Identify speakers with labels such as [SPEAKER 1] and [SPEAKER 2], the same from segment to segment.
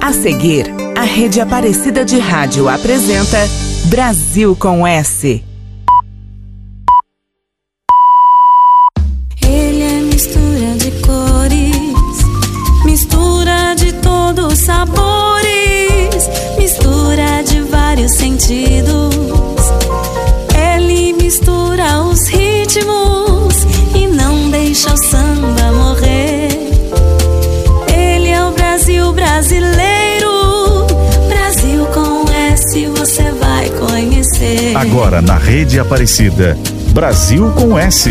[SPEAKER 1] A seguir, a Rede Aparecida de Rádio apresenta Brasil com S.
[SPEAKER 2] Rede Aparecida. Brasil com S.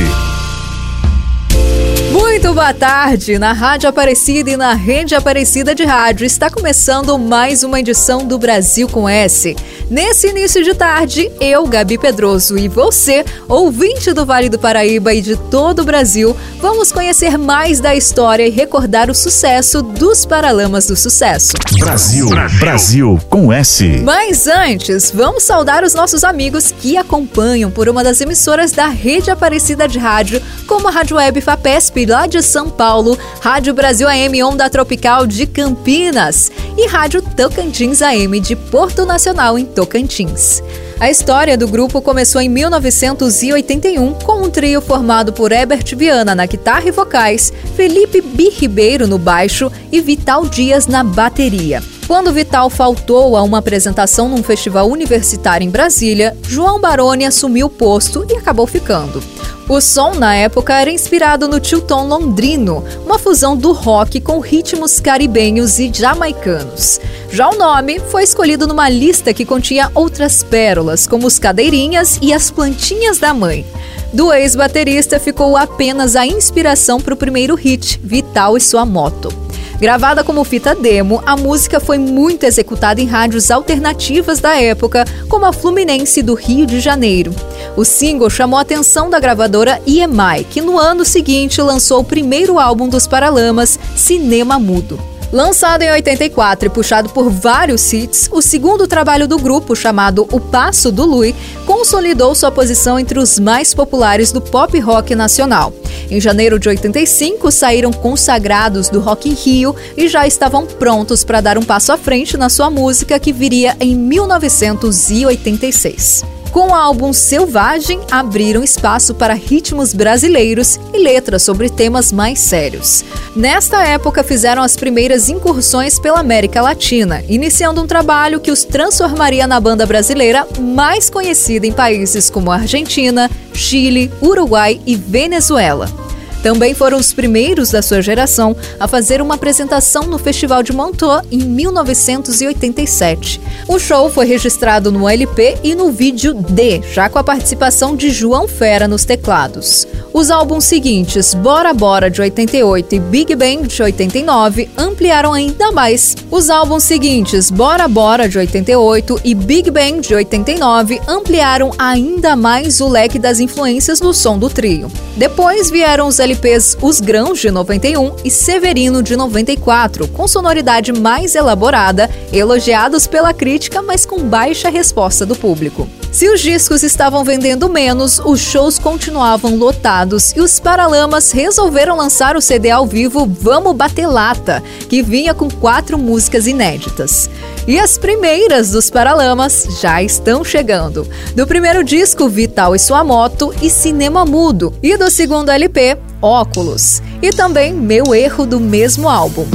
[SPEAKER 3] Muito boa tarde! Na Rádio Aparecida e na Rede Aparecida de Rádio está começando mais uma edição do Brasil com S. Nesse início de tarde, eu, Gabi Pedroso, e você, ouvinte do Vale do Paraíba e de todo o Brasil, vamos conhecer mais da história e recordar o sucesso dos Paralamas do Sucesso.
[SPEAKER 2] Brasil, Brasil, com S.
[SPEAKER 3] Mas antes, vamos saudar os nossos amigos que acompanham por uma das emissoras da Rede Aparecida de Rádio, como a Rádio Web FAPESP lá de São Paulo, Rádio Brasil AM Onda Tropical de Campinas e Rádio Tocantins AM de Porto Nacional em Tocantins. A história do grupo começou em 1981 com um trio formado por Herbert Viana na guitarra e vocais, Felipe B. Ribeiro no baixo e Vital Dias na bateria. Quando Vital faltou a uma apresentação num festival universitário em Brasília, João Baroni assumiu o posto e acabou ficando. O som na época era inspirado no Tilton londrino, uma fusão do rock com ritmos caribenhos e jamaicanos. Já o nome foi escolhido numa lista que continha outras pérolas, como os cadeirinhas e as plantinhas da mãe. Do ex-baterista ficou apenas a inspiração para o primeiro hit, Vital e sua moto. Gravada como fita demo, a música foi muito executada em rádios alternativas da época, como a Fluminense do Rio de Janeiro. O single chamou a atenção da gravadora EMI, que no ano seguinte lançou o primeiro álbum dos Paralamas, Cinema Mudo. Lançado em 84 e puxado por vários hits, o segundo trabalho do grupo, chamado O Passo do Lui, consolidou sua posição entre os mais populares do pop rock nacional. Em janeiro de 85, saíram consagrados do Rock in Rio e já estavam prontos para dar um passo à frente na sua música que viria em 1986. Com o álbum Selvagem, abriram espaço para ritmos brasileiros e letras sobre temas mais sérios. Nesta época, fizeram as primeiras incursões pela América Latina, iniciando um trabalho que os transformaria na banda brasileira mais conhecida em países como Argentina, Chile, Uruguai e Venezuela. Também foram os primeiros da sua geração a fazer uma apresentação no Festival de Montreux em 1987. O show foi registrado no LP e no vídeo D, já com a participação de João Fera nos teclados. Os álbuns seguintes, Bora Bora de 88 e Big Bang de 89, ampliaram ainda mais. Os álbuns seguintes, Bora Bora de 88 e Big Bang de 89, ampliaram ainda mais o leque das influências no som do trio. Depois vieram os LPs Os Grãos de 91 e Severino de 94, com sonoridade mais elaborada, elogiados pela crítica, mas com baixa resposta do público. Se os discos estavam vendendo menos, os shows continuavam lotados e os Paralamas resolveram lançar o CD ao vivo Vamos Bater Lata, que vinha com quatro músicas inéditas. E as primeiras dos Paralamas já estão chegando. Do primeiro disco, Vital e Sua Moto e Cinema Mudo. E do segundo LP, Óculos. E também Meu Erro do mesmo álbum.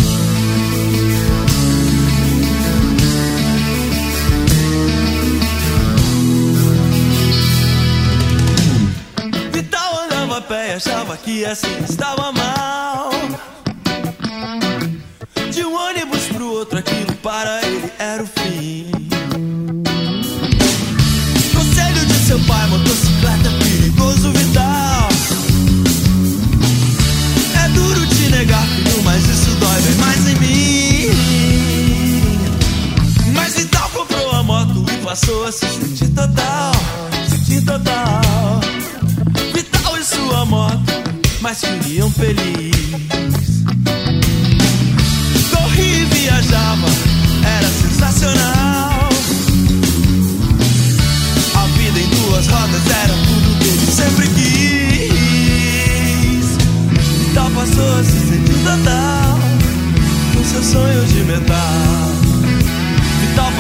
[SPEAKER 4] Vital andava pé achava que assim estava moto e passou a se sentir total, sentir total. Vital e sua moto, mas queriam feliz. Corria e viajava, era sensacional. A vida em duas rodas era tudo que ele sempre quis. Vital passou a se sentir total, com seu sonho de metal.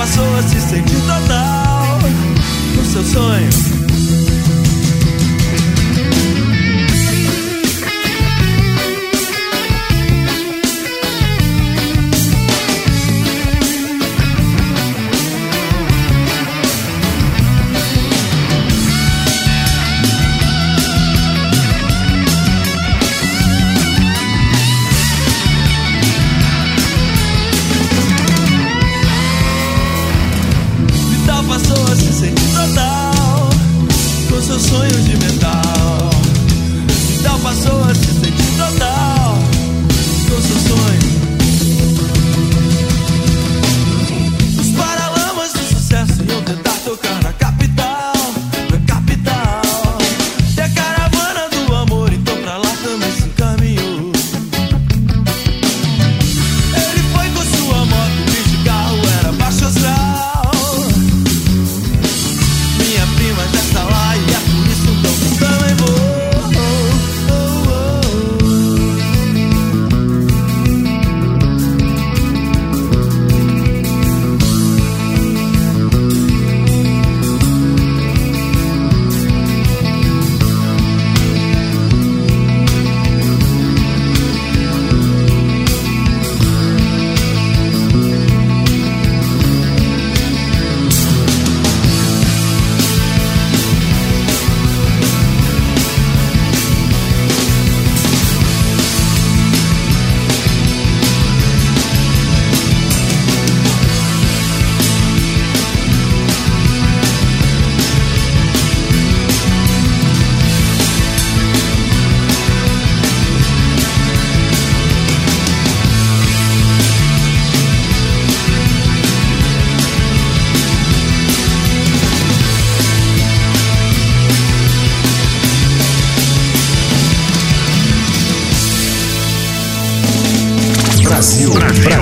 [SPEAKER 4] Passou a se sentir total no seu sonho.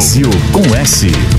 [SPEAKER 2] Brasil com S.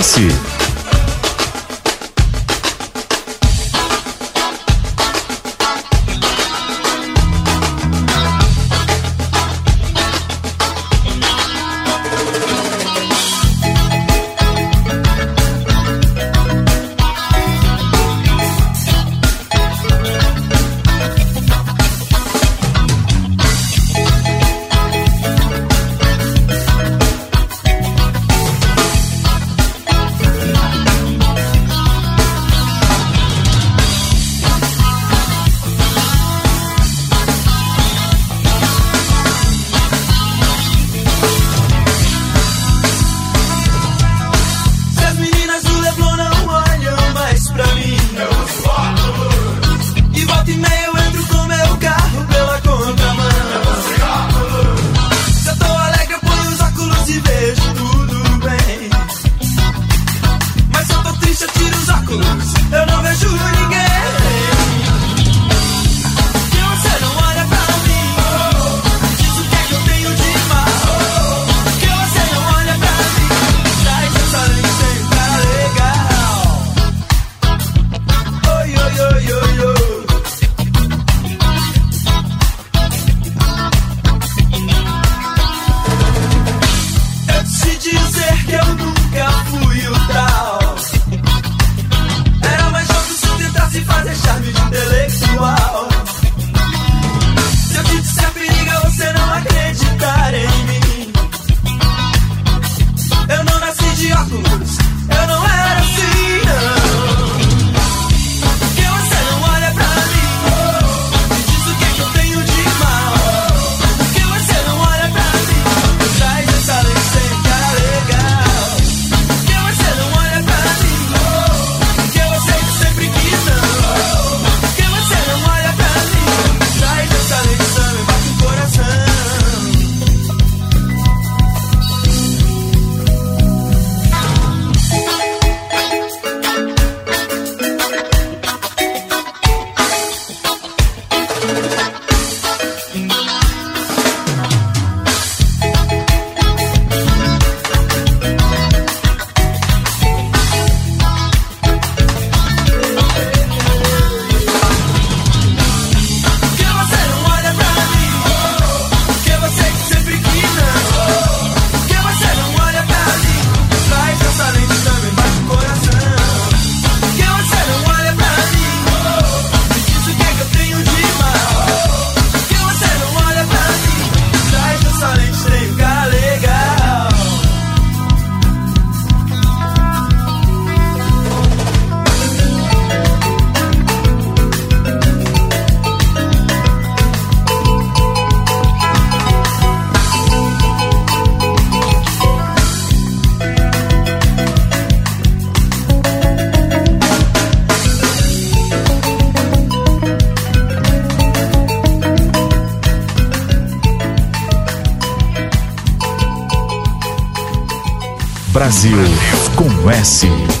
[SPEAKER 4] com Brasil com S.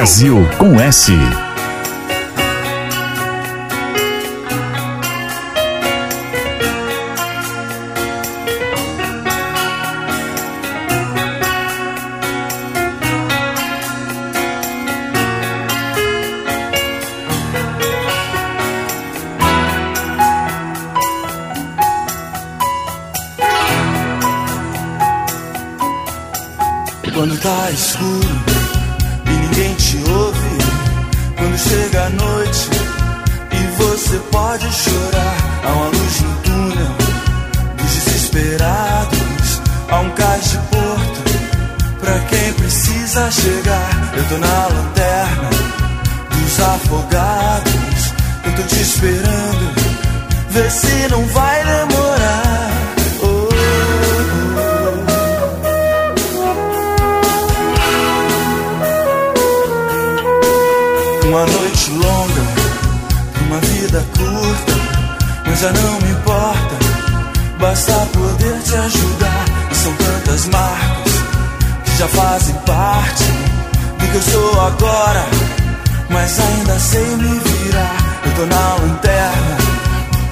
[SPEAKER 4] Brasil com S.
[SPEAKER 2] brilhando na lanterna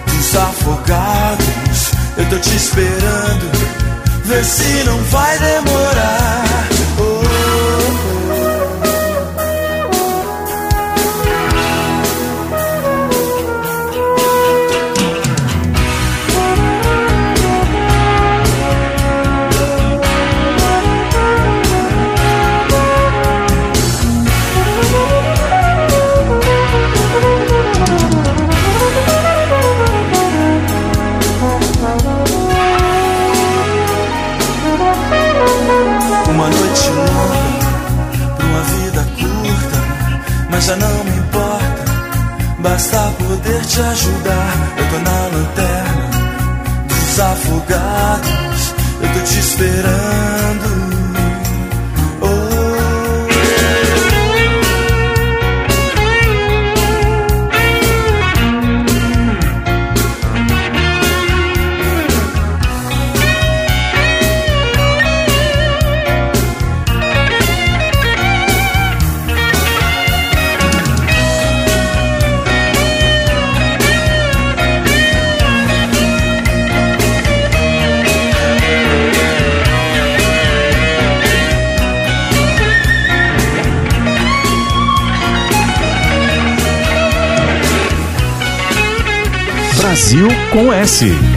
[SPEAKER 2] dos afogados. Eu tô te esperando, vê se não vai demorar. distância não me importa, basta poder te ajudar. Eu tô na lanterna dos afogados, eu tô te esperando.
[SPEAKER 4] Brasil com S.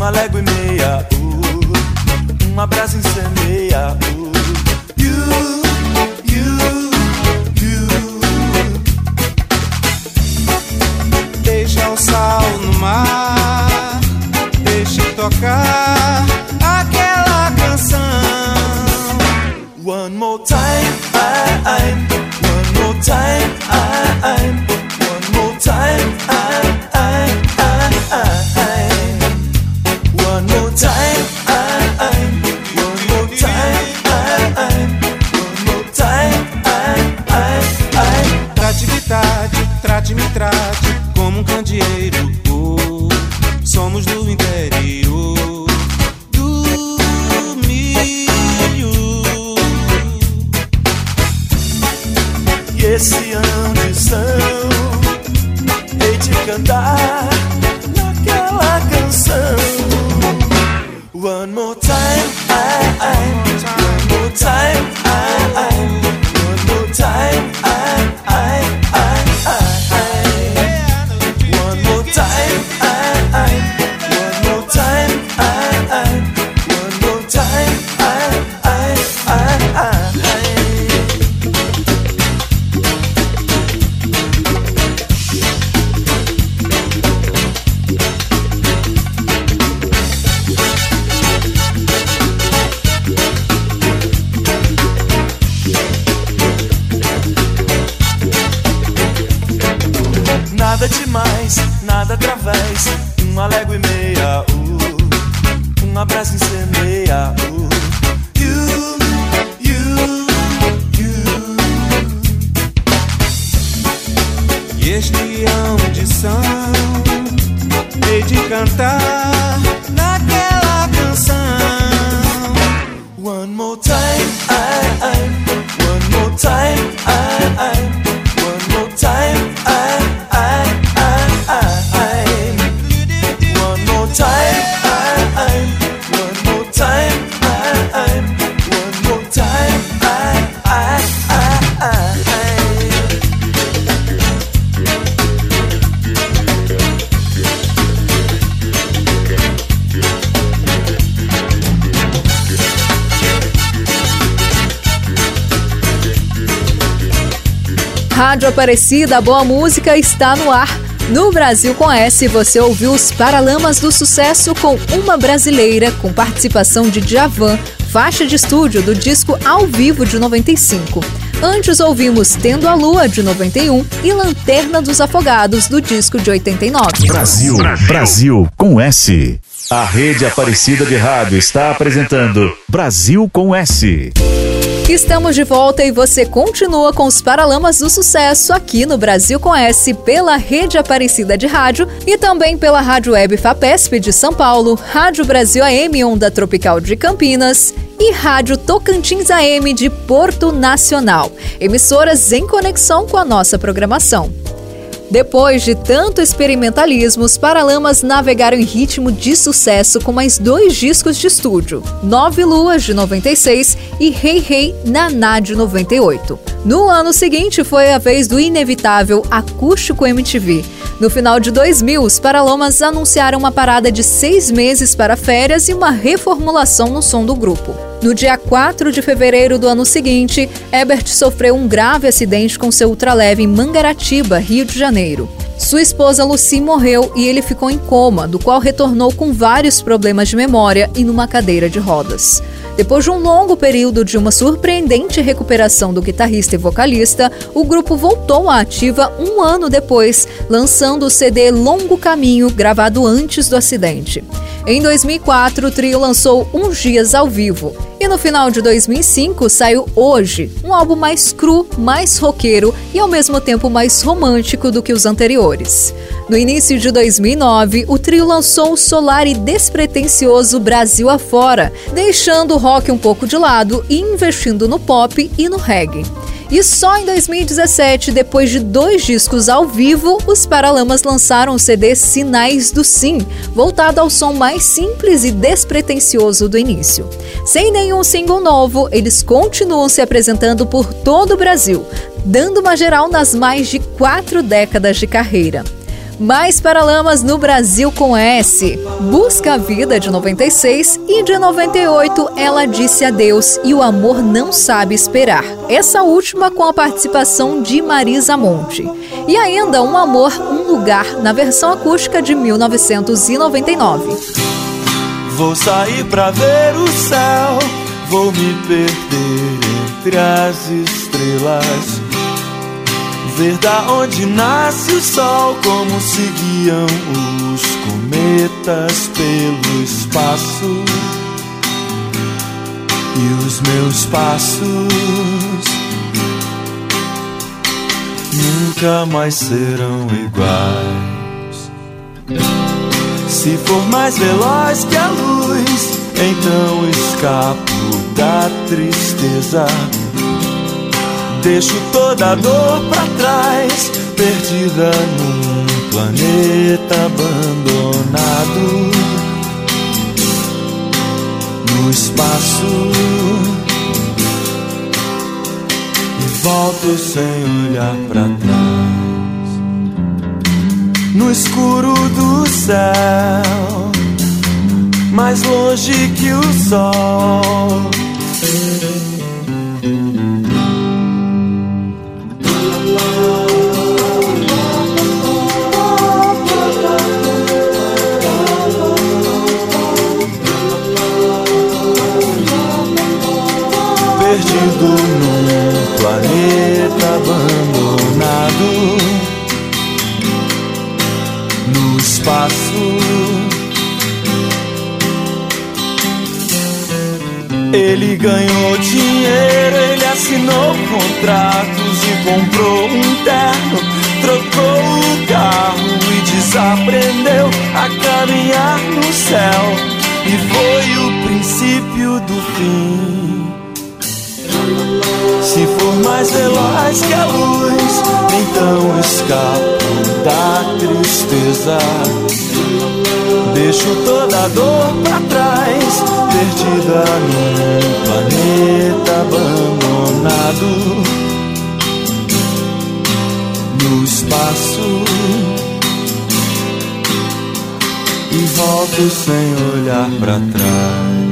[SPEAKER 4] uma légua e meia, uh, uma brasa incendeia,
[SPEAKER 3] Aparecida, a boa música está no ar. No Brasil com S, você ouviu os Paralamas do Sucesso com Uma Brasileira, com participação de Djavan, faixa de estúdio do disco Ao Vivo de 95. Antes ouvimos Tendo a Lua de 91 e Lanterna dos Afogados do disco de 89.
[SPEAKER 2] Brasil, Brasil com S. A rede Aparecida de Rádio está apresentando Brasil com S.
[SPEAKER 3] Estamos de volta e você continua com os Paralamas do Sucesso aqui no Brasil com S pela Rede Aparecida de Rádio e também pela Rádio Web Fapesp de São Paulo, Rádio Brasil AM Onda Tropical de Campinas e Rádio Tocantins AM de Porto Nacional, emissoras em conexão com a nossa programação. Depois de tanto experimentalismo, os Paralamas navegaram em ritmo de sucesso com mais dois discos de estúdio, Nove Luas de 96 e Hey Hey Naná de 98. No ano seguinte foi a vez do inevitável Acústico MTV. No final de 2000, os Paralamas anunciaram uma parada de seis meses para férias e uma reformulação no som do grupo. No dia 4 de fevereiro do ano seguinte, Ebert sofreu um grave acidente com seu ultraleve em Mangaratiba, Rio de Janeiro. Sua esposa Lucy morreu e ele ficou em coma, do qual retornou com vários problemas de memória e numa cadeira de rodas. Depois de um longo período de uma surpreendente recuperação do guitarrista e vocalista, o grupo voltou à ativa um ano depois, lançando o CD Longo Caminho, gravado antes do acidente. Em 2004, o trio lançou Uns Dias ao Vivo. E no final de 2005 saiu Hoje, um álbum mais cru, mais roqueiro e ao mesmo tempo mais romântico do que os anteriores. No início de 2009, o trio lançou o solar e despretensioso Brasil Afora, deixando o rock um pouco de lado e investindo no pop e no reggae. E só em 2017, depois de dois discos ao vivo, os Paralamas lançaram o CD Sinais do Sim, voltado ao som mais simples e despretensioso do início. Sem nenhum single novo, eles continuam se apresentando por todo o Brasil, dando uma geral nas mais de quatro décadas de carreira. Mais Paralamas no Brasil com S. Busca a Vida de 96 e de 98 Ela Disse Adeus e O Amor Não Sabe Esperar. Essa última com a participação de Marisa Monte. E ainda Um Amor, Um Lugar na versão acústica de 1999.
[SPEAKER 4] Vou sair pra ver o céu, vou me perder entre as estrelas ver da onde nasce o sol, como se guiam os cometas pelo espaço. E os meus passos nunca mais serão iguais. Se for mais veloz que a luz, então escapo da tristeza Deixo toda a dor pra trás, perdida num planeta abandonado. No espaço, e volto sem olhar pra trás. No escuro do céu, mais longe que o sol perdido num planeta abandonado no espaço. Ele ganhou dinheiro, ele assinou contratos e comprou um terno, trocou o carro e desaprendeu a caminhar no céu. E foi o princípio do fim. Se for mais veloz que a luz, então escapo da tristeza. Deixo toda a dor pra trás, perdida num planeta abandonado. No espaço, e volto sem olhar pra trás.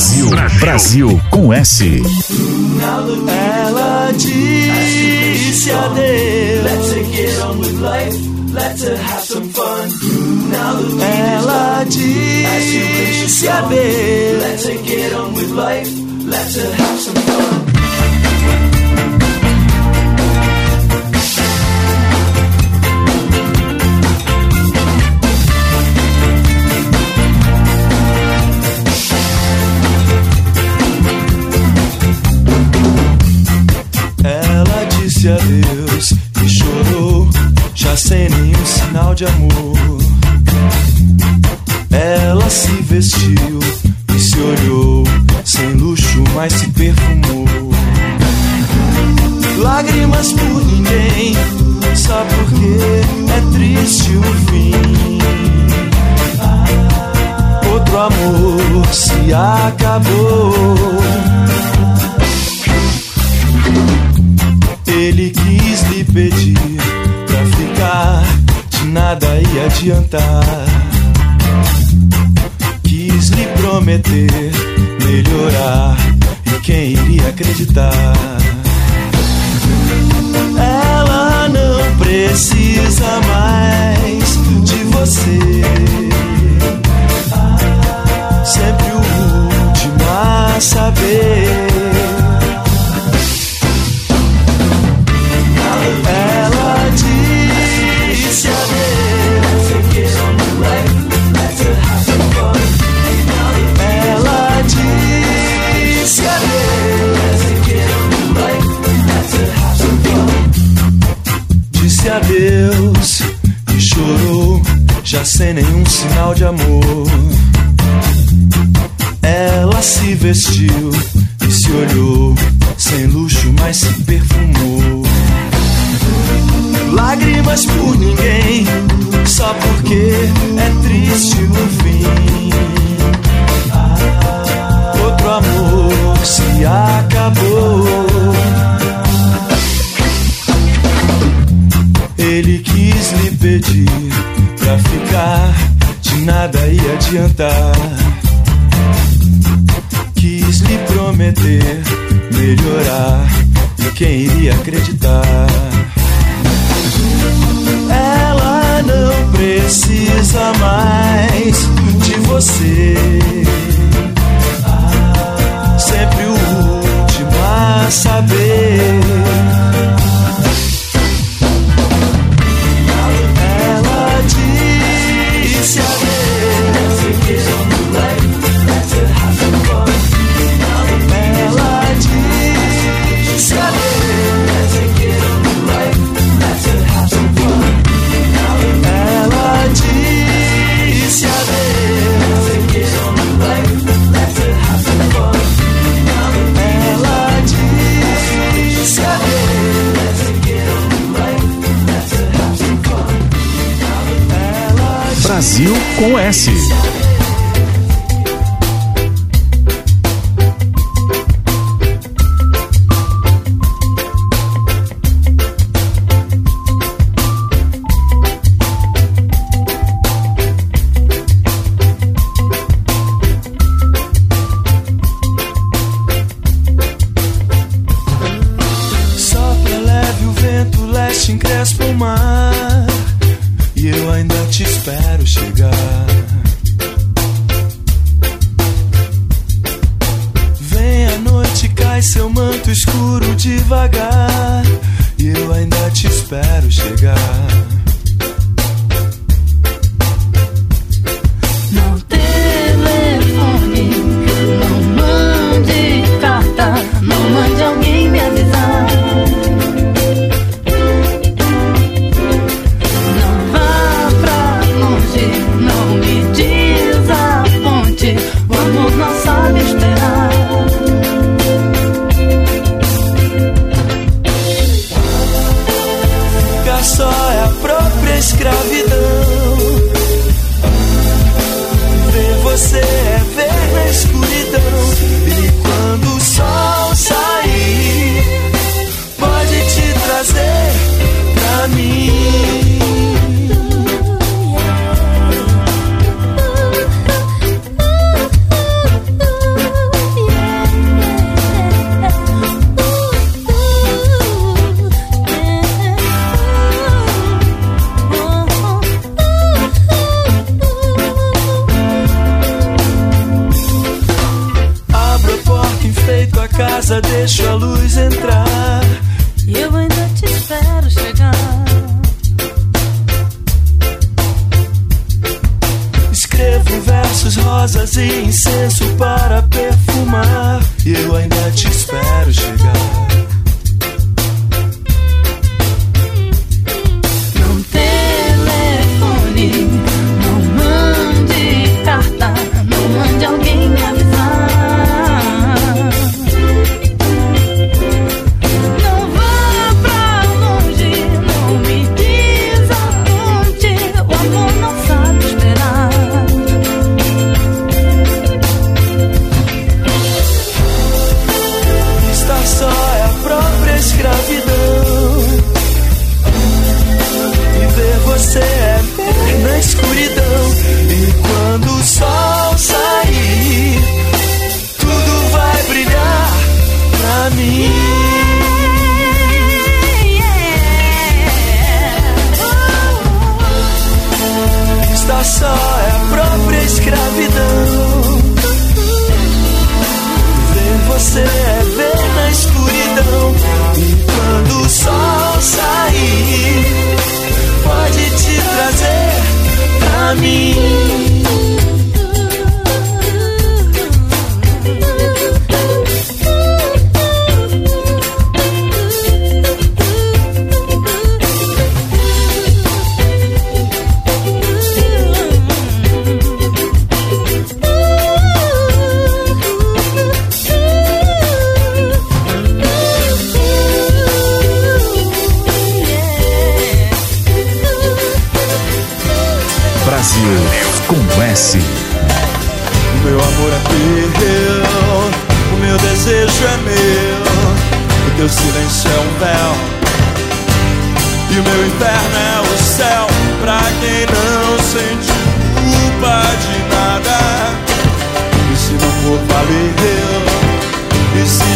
[SPEAKER 2] Brasil, Brasil com S.
[SPEAKER 4] Ela disse adeus. Let's get on with life. Let's have some fun. Ela disse adeus. Let's get on with life. Let's have some fun. Adeus e chorou, já sem nenhum sinal de amor. Ela se vestiu e se olhou mas se perfumou. Lágrimas por ninguém, só porque é triste o fim. Outro amor se acabou. Ele quis lhe pedir pra ficar, de nada ia adiantar. Quis lhe prometer melhorar, e quem iria acreditar? Ela não precisa mais de você. Sempre o último a saber. Adeus e chorou, já sem nenhum sinal de amor. Ela se vestiu e se olhou, sem luxo, mas se perfumou. Lágrimas por ninguém, só porque é triste o fim. Outro amor se acabou. Pedir pra ficar, de nada ia adiantar. Quis lhe prometer melhorar, e quem iria acreditar? Ela não precisa mais de você. Sempre o último a saber.
[SPEAKER 2] Brasil com S.
[SPEAKER 4] espero chegar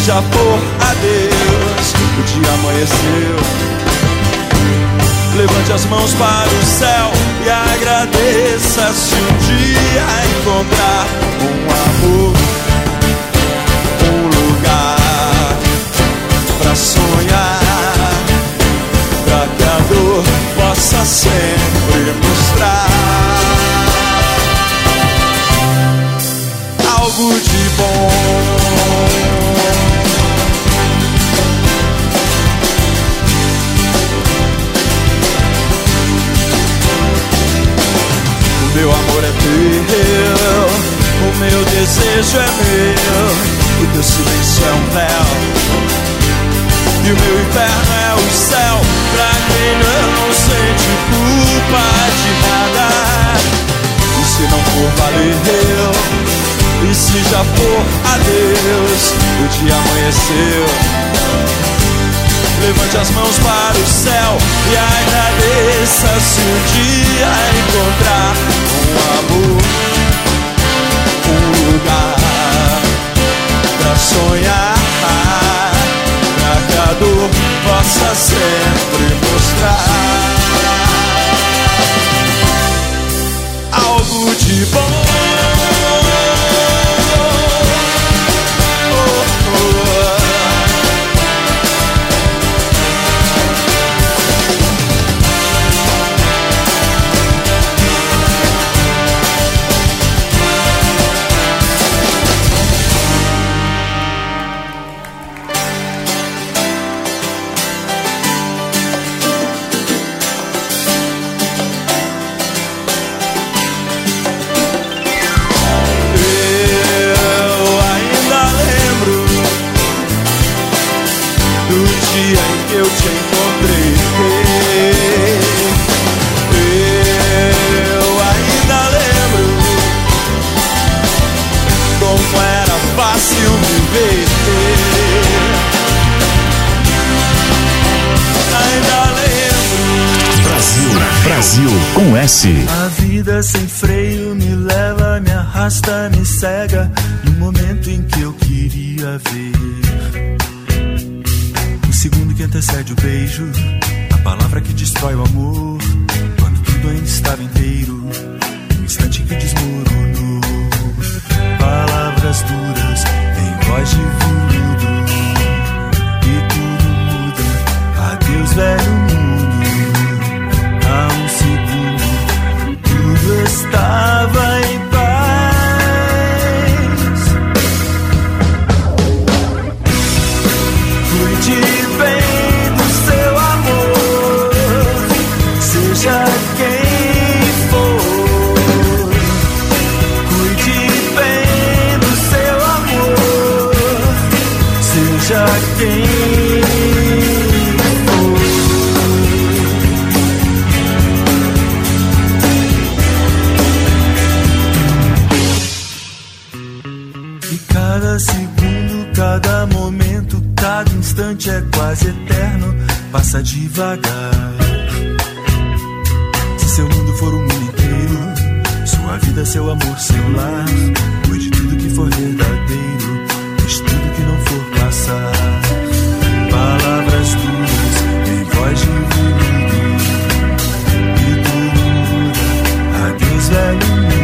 [SPEAKER 4] se já for adeus, o dia amanheceu. Levante as mãos para o céu e agradeça se um dia encontrar um amor, um lugar pra sonhar, pra que a dor possa sempre mostrar algo de bom. Teu, o meu desejo é meu, o teu silêncio é um véu, e o meu inferno é o céu, pra quem não sente culpa de nada. E se não for valeu, e se já for adeus, o dia amanheceu. Levante as mãos para o céu e agradeça se um dia encontrar um amor, um lugar pra sonhar, pra que a dor possa sempre mostrar algo de bom. Cada segundo, cada momento, cada instante é quase eterno. Passa devagar. Se seu mundo for o mundo inteiro, sua vida, seu amor, seu lar. Cuide tudo que for verdadeiro, diz tudo que não for passar.
[SPEAKER 5] Palavras duras em voz de
[SPEAKER 4] virilho. E dura, adeus, velho.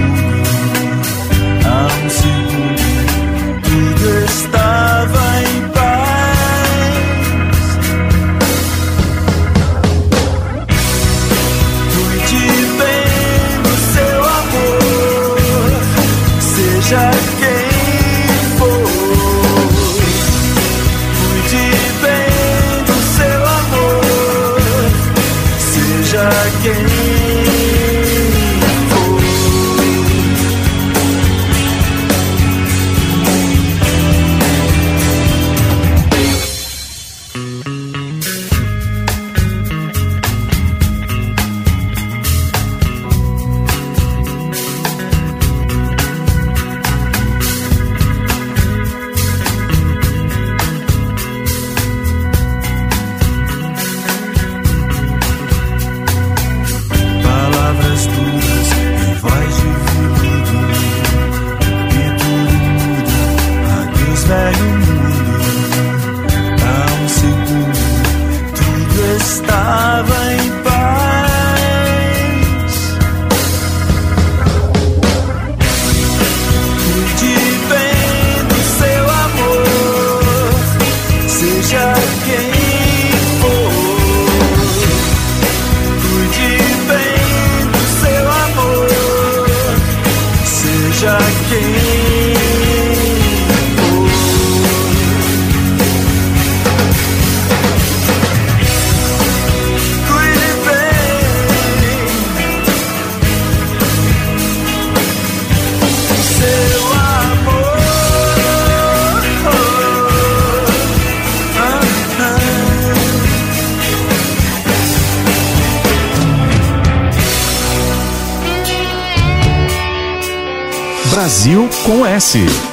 [SPEAKER 4] Com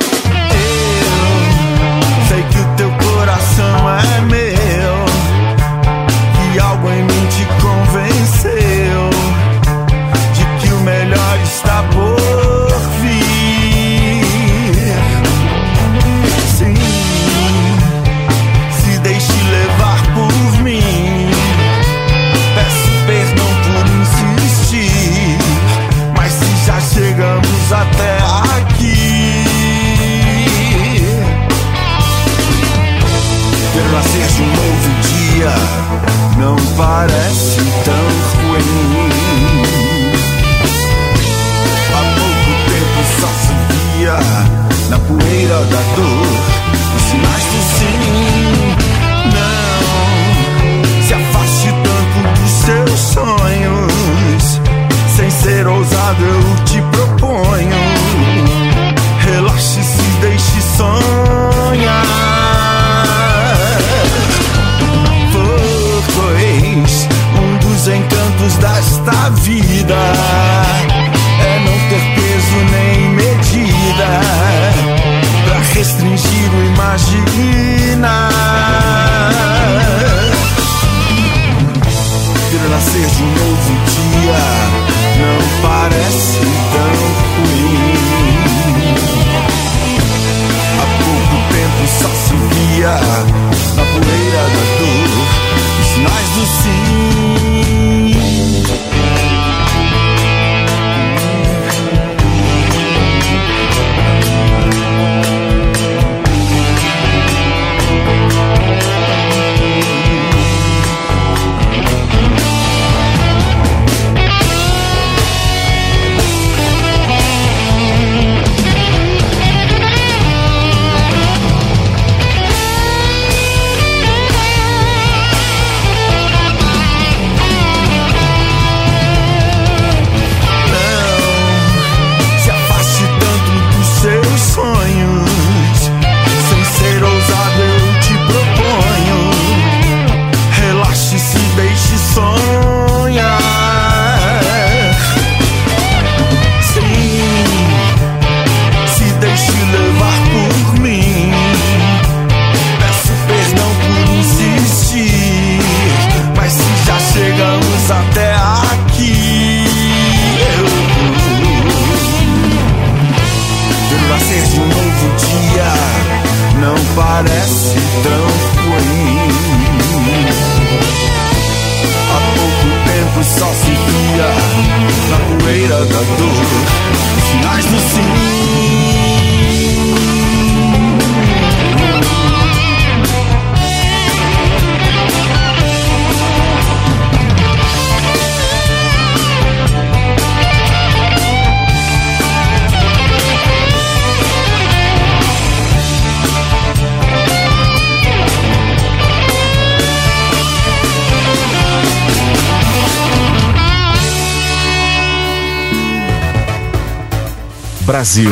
[SPEAKER 4] Brasil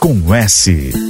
[SPEAKER 4] com S.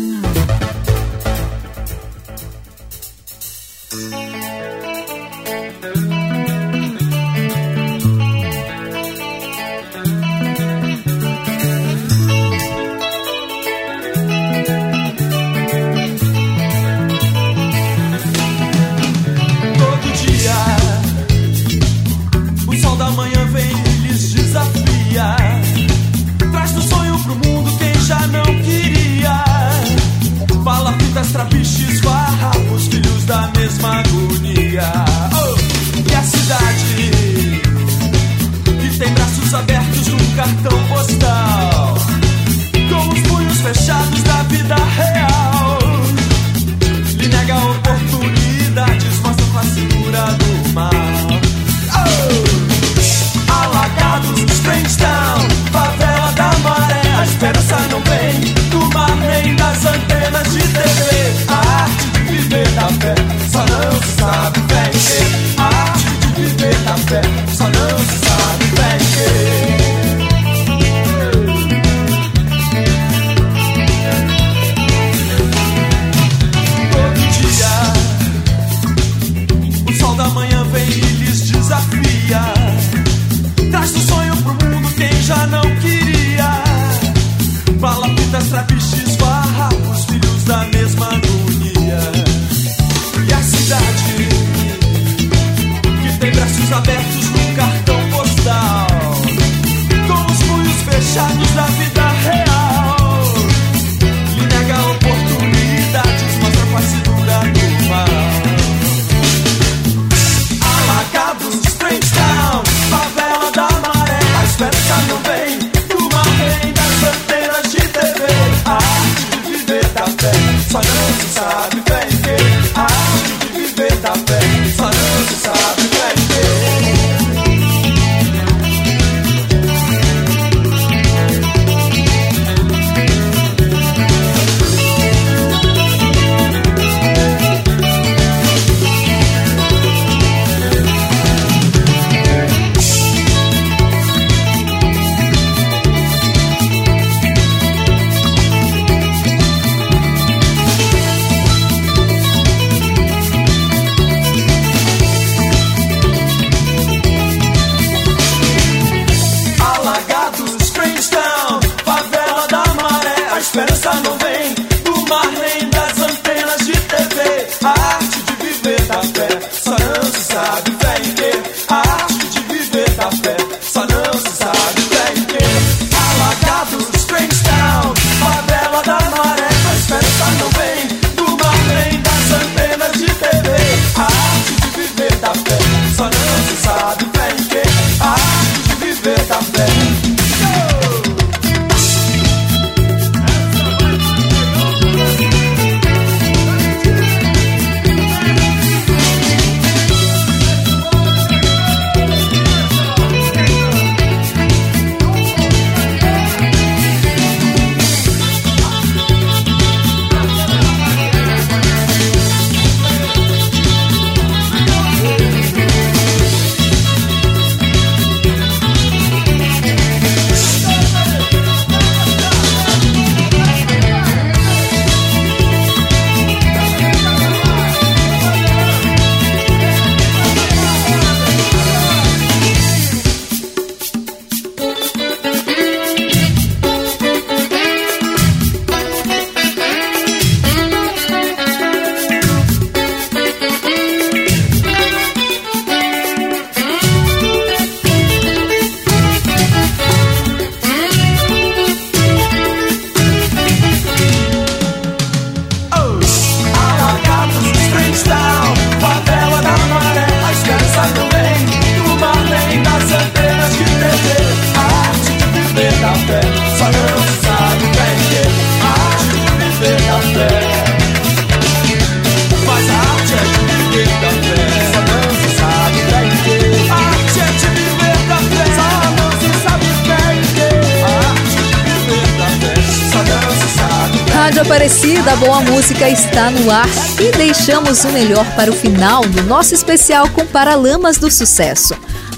[SPEAKER 3] Aparecida, boa música está no ar e deixamos o melhor para o final do nosso especial com Paralamas do Sucesso.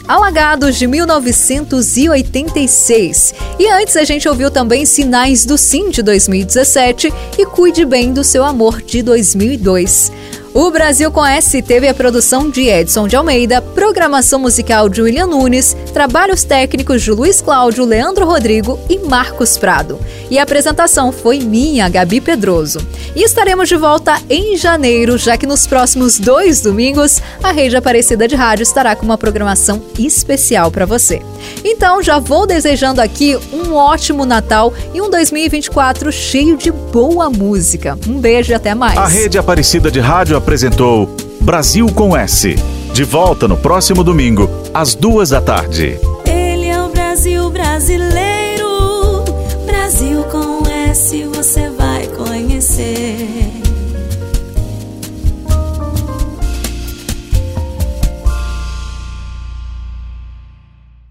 [SPEAKER 3] Alagados de 1986. E antes a gente ouviu também Sinais do Sim de 2017 e Cuide Bem do Seu Amor de 2002. O Brasil com S teve a produção de Edson de Almeida, programação musical de William Nunes, trabalhos técnicos de Luiz Cláudio, Leandro Rodrigo e Marcos Prado. E a apresentação foi minha, Gabi Pedroso. E estaremos de volta em janeiro, já que nos próximos dois domingos a Rede Aparecida de Rádio estará com uma programação especial para você. Então já vou desejando aqui um ótimo Natal e um 2024 cheio de boa música. Um beijo e até mais.
[SPEAKER 2] A Rede Aparecida de Rádio apresentou Brasil com S. De volta no próximo domingo, às duas da tarde.
[SPEAKER 6] Ele é o Brasil brasileiro. Brasil com S você vai conhecer.